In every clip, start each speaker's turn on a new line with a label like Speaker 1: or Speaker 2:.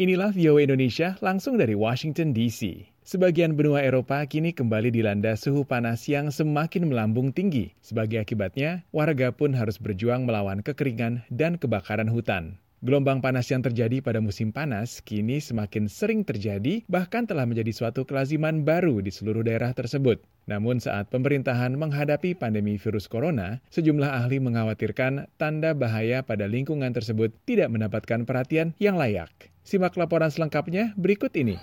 Speaker 1: Inilah VOA Indonesia langsung dari Washington DC. Sebagian benua Eropa kini kembali dilanda suhu panas yang semakin melambung tinggi. Sebagai akibatnya, warga pun harus berjuang melawan kekeringan dan kebakaran hutan. Gelombang panas yang terjadi pada musim panas kini semakin sering terjadi, bahkan telah menjadi suatu kelaziman baru di seluruh daerah tersebut. Namun saat pemerintahan menghadapi pandemi virus corona, sejumlah ahli mengkhawatirkan tanda bahaya pada lingkungan tersebut tidak mendapatkan perhatian yang layak. Simak laporan selengkapnya berikut ini.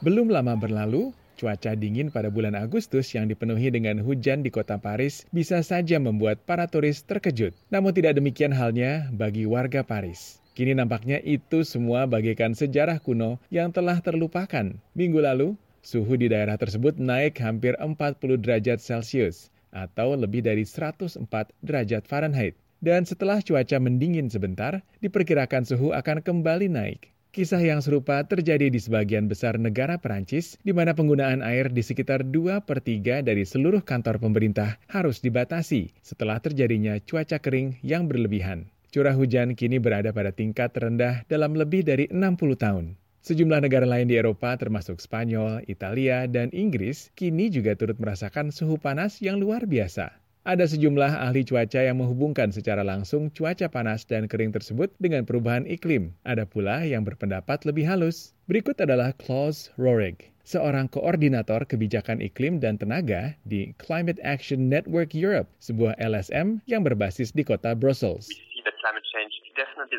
Speaker 1: Belum lama berlalu, Cuaca dingin pada bulan Agustus yang dipenuhi dengan hujan di kota Paris bisa saja membuat para turis terkejut. Namun tidak demikian halnya bagi warga Paris. Kini nampaknya itu semua bagaikan sejarah kuno yang telah terlupakan. Minggu lalu, suhu di daerah tersebut naik hampir 40 derajat Celcius atau lebih dari 104 derajat Fahrenheit. Dan setelah cuaca mendingin sebentar, diperkirakan suhu akan kembali naik. Kisah yang serupa terjadi di sebagian besar negara Perancis, di mana penggunaan air di sekitar 2 per 3 dari seluruh kantor pemerintah harus dibatasi setelah terjadinya cuaca kering yang berlebihan. Curah hujan kini berada pada tingkat terendah dalam lebih dari 60 tahun. Sejumlah negara lain di Eropa termasuk Spanyol, Italia, dan Inggris kini juga turut merasakan suhu panas yang luar biasa. Ada sejumlah ahli cuaca yang menghubungkan secara langsung cuaca panas dan kering tersebut dengan perubahan iklim. Ada pula yang berpendapat lebih halus. Berikut adalah Klaus Rohrig, seorang koordinator kebijakan iklim dan tenaga di Climate Action Network Europe, sebuah LSM yang berbasis di kota Brussels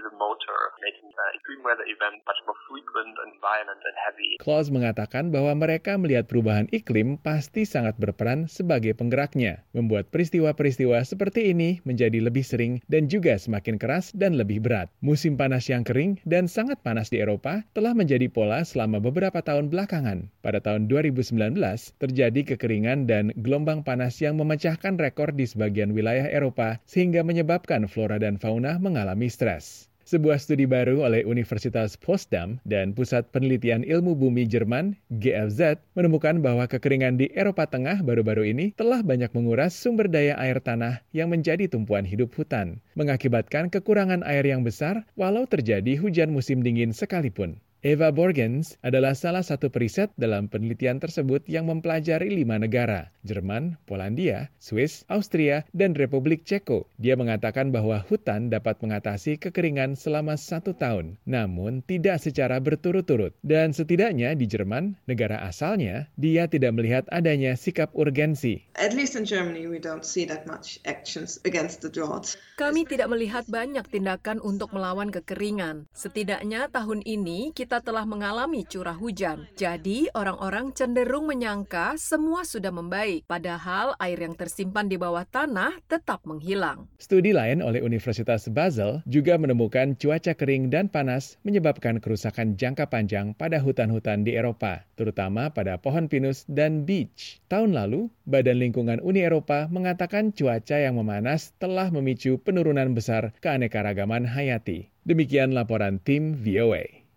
Speaker 1: the motor, making extreme weather event much more frequent and violent and heavy. Klaus mengatakan bahwa mereka melihat perubahan iklim pasti sangat berperan sebagai penggeraknya, membuat peristiwa-peristiwa seperti ini menjadi lebih sering dan juga semakin keras dan lebih berat. Musim panas yang kering dan sangat panas di Eropa telah menjadi pola selama beberapa tahun belakangan. Pada tahun 2019, terjadi kekeringan dan gelombang panas yang memecahkan rekor di sebagian wilayah Eropa sehingga menyebabkan flora dan fauna mengalami stres. Sebuah studi baru oleh Universitas Potsdam dan Pusat Penelitian Ilmu Bumi Jerman, GFZ, menemukan bahwa kekeringan di Eropa Tengah baru-baru ini telah banyak menguras sumber daya air tanah yang menjadi tumpuan hidup hutan, mengakibatkan kekurangan air yang besar walau terjadi hujan musim dingin sekalipun. Eva Borgens adalah salah satu periset dalam penelitian tersebut yang mempelajari lima negara, Jerman, Polandia, Swiss, Austria, dan Republik Ceko. Dia mengatakan bahwa hutan dapat mengatasi kekeringan selama satu tahun, namun tidak secara berturut-turut. Dan setidaknya di Jerman, negara asalnya, dia tidak melihat adanya sikap urgensi. At least in Germany, we don't see that much actions against the drought.
Speaker 2: Kami tidak melihat banyak tindakan untuk melawan kekeringan. Setidaknya tahun ini kita telah mengalami curah hujan. Jadi, orang-orang cenderung menyangka semua sudah membaik, padahal air yang tersimpan di bawah tanah tetap menghilang.
Speaker 1: Studi lain oleh Universitas Basel juga menemukan cuaca kering dan panas menyebabkan kerusakan jangka panjang pada hutan-hutan di Eropa, terutama pada pohon pinus dan beach. Tahun lalu, Badan Lingkungan Uni Eropa mengatakan cuaca yang memanas telah memicu penurunan besar keanekaragaman hayati. Demikian laporan tim VOA.